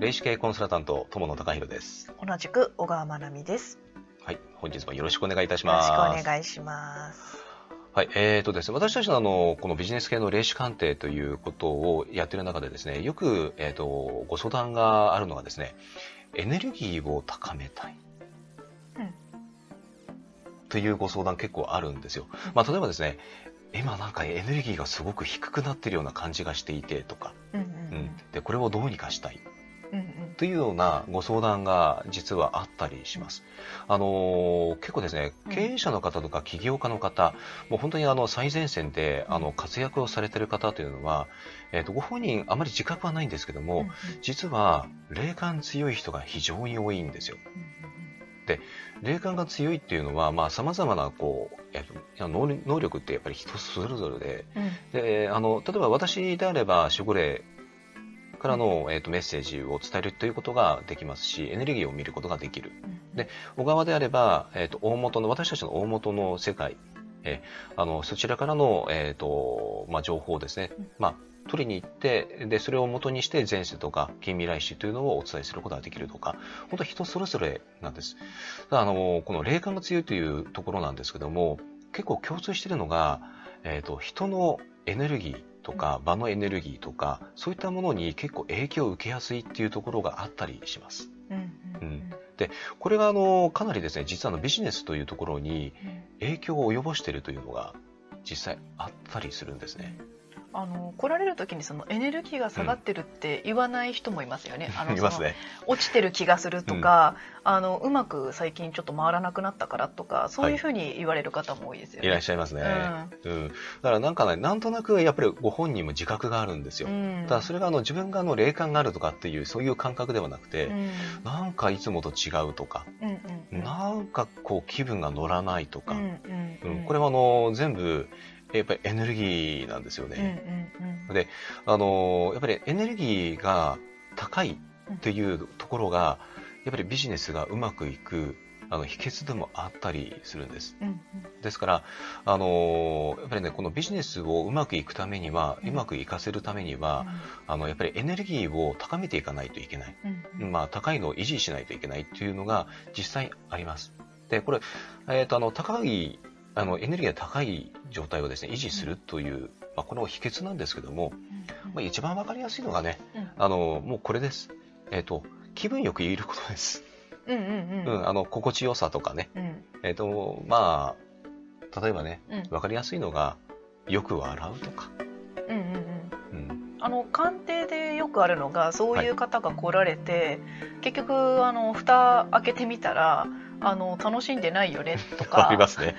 霊視系コンサルタント友野隆弘です。同じく小川真奈美です。はい本日もよろしくお願いいたしよろしますくお願いします。はいえーとですね私たちのあのこのビジネス系の霊視鑑定ということをやっている中でですねよく、えー、とご相談があるのがですねエネルギーを高めたい、うん。というご相談結構あるんですよ、まあ、例えばですね今なんかエネルギーがすごく低くなってるような感じがしていてとか、うんううん。ん、でこれをどうにかしたいというようなご相談が実はあったりします。あのー結構ですね、うん。経営者の方とか起業家の方、もう本当にあの最前線であの活躍をされている方というのは、えっ、と、ご本人あまり自覚はないんですけども、うん実は霊感強い人が非常に多いんですよ。霊感が強いっていうのは、まあ、様々な、こう、えっと能力ってやっぱり人それぞれで、うんうん。で、あの、例えば私であれば守護霊からの、えっとメッセージを伝えるということができますし、エネルギーを見ることができる。うんで小川であれば、えっと大元の、私たちの大元の世界、えあの、そちらからの、えっと、まあ、情報をですねうん、まあ、取りに行って、で、それを元にして前世とか近未来史というのをお伝えすることができるとか、本当人それぞれなんです。あの、この霊感が強いというところなんですけども、結構共通しているのが、えっ、と、人のエネルギーとか、場のエネルギーとか、そういったものに結構影響を受けやすいっていうところがあったりします。うんうんうんこれがあの、かなりですね、実はあのビジネスというところに影響を及ぼしているというのが実際あったりするんですね。あの来られる時にそのエネルギーが下がってるって言わない人もいますよね。あのいますね。落ちてる気がするとか、あのうまく最近ちょっと回らなくなったからとか、そういうふうに言われる方も多いですよね。いらっしゃいますね。うん。だからなんかね、なんとなくやっぱりご本人も自覚があるんですよ。うんただそれがあの自分があの霊感があるとかっていうそういう感覚ではなくて、うんなんかいつもと違うとか、うんうんうんなんかこう気分が乗らないとか、うんうんうんうんこれはあの全部やっぱりエネルギーなんですようんうんね。うんで、あのやっぱりエネルギーが高いっていうところが、やっぱりビジネスがうまくいくあの秘訣でもあったりするんです。うんうんですから、あのやっぱりね、このビジネスをうまくいくためには、うんうまくいかせるためには、あの、やっぱりエネルギーを高めていかないといけない。うんうんまあ、高いのを維持しないといけないっていうのが実際あります。で、これ、えっ、と、あの、高い、あの、エネルギーが高い状態をですね、維持するという、まあ、この秘訣なんですけども、まあ、一番わかりやすいのがね、うんあの、もうこれです。えっ、と、気分よくいることです。うんうんうんうん、あの、心地よさとかね。うんえっ、と、まあ、例えばね、うんわかりやすいのが、よく笑うとか。うんうんうんうん。あの鑑定でよくあるのがそういう方が来られて、結局あの蓋開けてみたらあの楽しんでないよねとか。ありますね。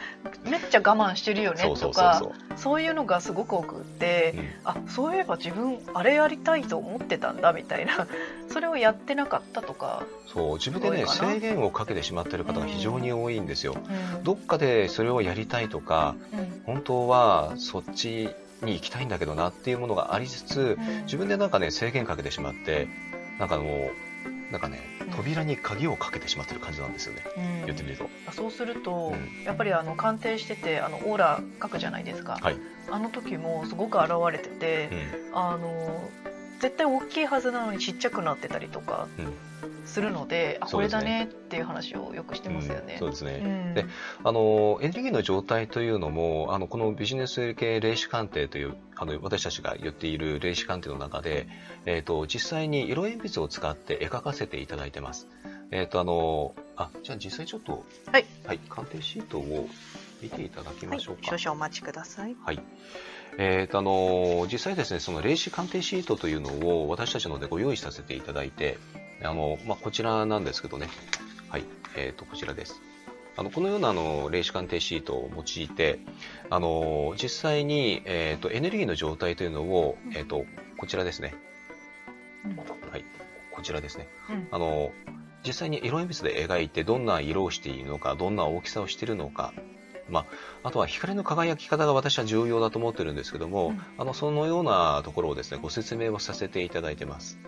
めっちゃ我慢してるよねとか。うそういうのがすごく多くって、あそういえば自分あれやりたいと思ってたんだみたいな。それをやってなかったとか、そう、自分でね、制限をかけてしまっている方が非常に多いんですよ。うん。どっかでそれをやりたいとか、うん。本当はそっちに行きたいんだけどなっていうものがありつつ、うん。自分でなんかね、制限かけてしまって、なんかもう、なんかねうん、扉に鍵をかけてしまってる感じなんですよね。うん言ってみると。そうすると、うんやっぱりあの鑑定しててあのオーラ書くじゃないですか、はい。あの時もすごく現れてて、うん。あの絶対大きいはずなのにちっちゃくなってたりとかうんするので、うですねこれだねっていう話をよくしてますよね。うんそうですね。うんであのエネルギーの状態というのもあのこのビジネス系霊視鑑定というあの私たちが言っている霊視鑑定の中で、えー、と実際に色鉛筆を使って絵描かせていただいてます。えっ、とあのあじゃあ実際ちょっとはい、はい、鑑定シートを見ていただきはい、ましょうか。少々お待ちください。はい。えーとあの実際ですね、その霊視鑑定シートというのを私たちのでご用意させていただいて、あのまあ、こちらなんですけどね、はい、えー、とこちらです。あのこのようなあの霊視鑑定シートを用いて、あの実際に、えー、とエネルギーの状態というのを、えー、とこちらですね、うんはい、こちらですね。うんあの実際に色鉛筆で描いてどんな色をしているのか、どんな大きさをしているのか、まあ、あとは光の輝き方が私は重要だと思ってるんですけども、うんあのそのようなところをですねご説明をさせていただいてます。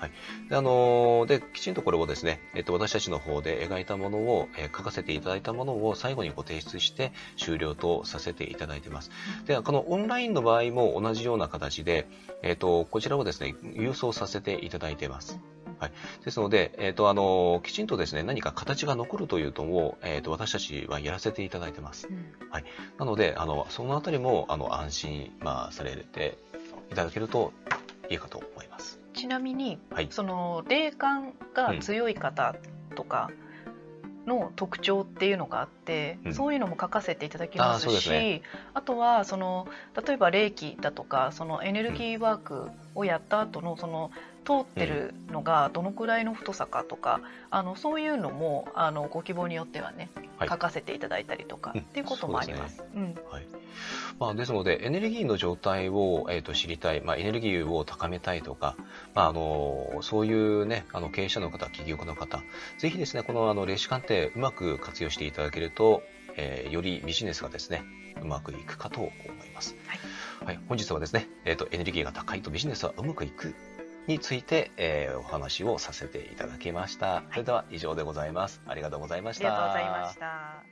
はい、であのできちんとこれをですね、えっと、私たちの方で描いたものを、えー書かせていただいたものを最後にご提出して終了とさせていただいてます。でこのオンラインの場合も同じような形で、えっと、こちらをですね郵送させていただいてます。ですので、えっ、と、あの、きちんとですね、何か形が残るというとも、えっ、と、私たちはやらせていただいてます。うんなので、あの、そのあたりも、あの、安心、まあ、されていただけるといいかと思います。ちなみにはい。その霊感が強い方とかの特徴っていうのがあって、うんそういうのも書かせていただきますしねあとはその例えば霊気だとかそのエネルギーワークをやった後のその通ってるのがどのくらいの太さかとか、あのそういうのもあのご希望によってはね、はい書かせていただいたりとかうんっていうこともあります。うんはい。まあ、ですので、エネルギーの状態を、えー、と知りたい、まあ、エネルギーを高めたいとか、まあ、あの、そういうね、あの、経営者の方、企業家の方、ぜひですね、この、あの、霊視鑑定、うまく活用していただけると、えーよりビジネスがですね、うまくいくかと思います。はい。本日はですね、えっ、と、エネルギーが高いとビジネスはうまくいくについて、えーお話をさせていただきました。それでは以上でございます。ありがとうございまありした。がとうございました。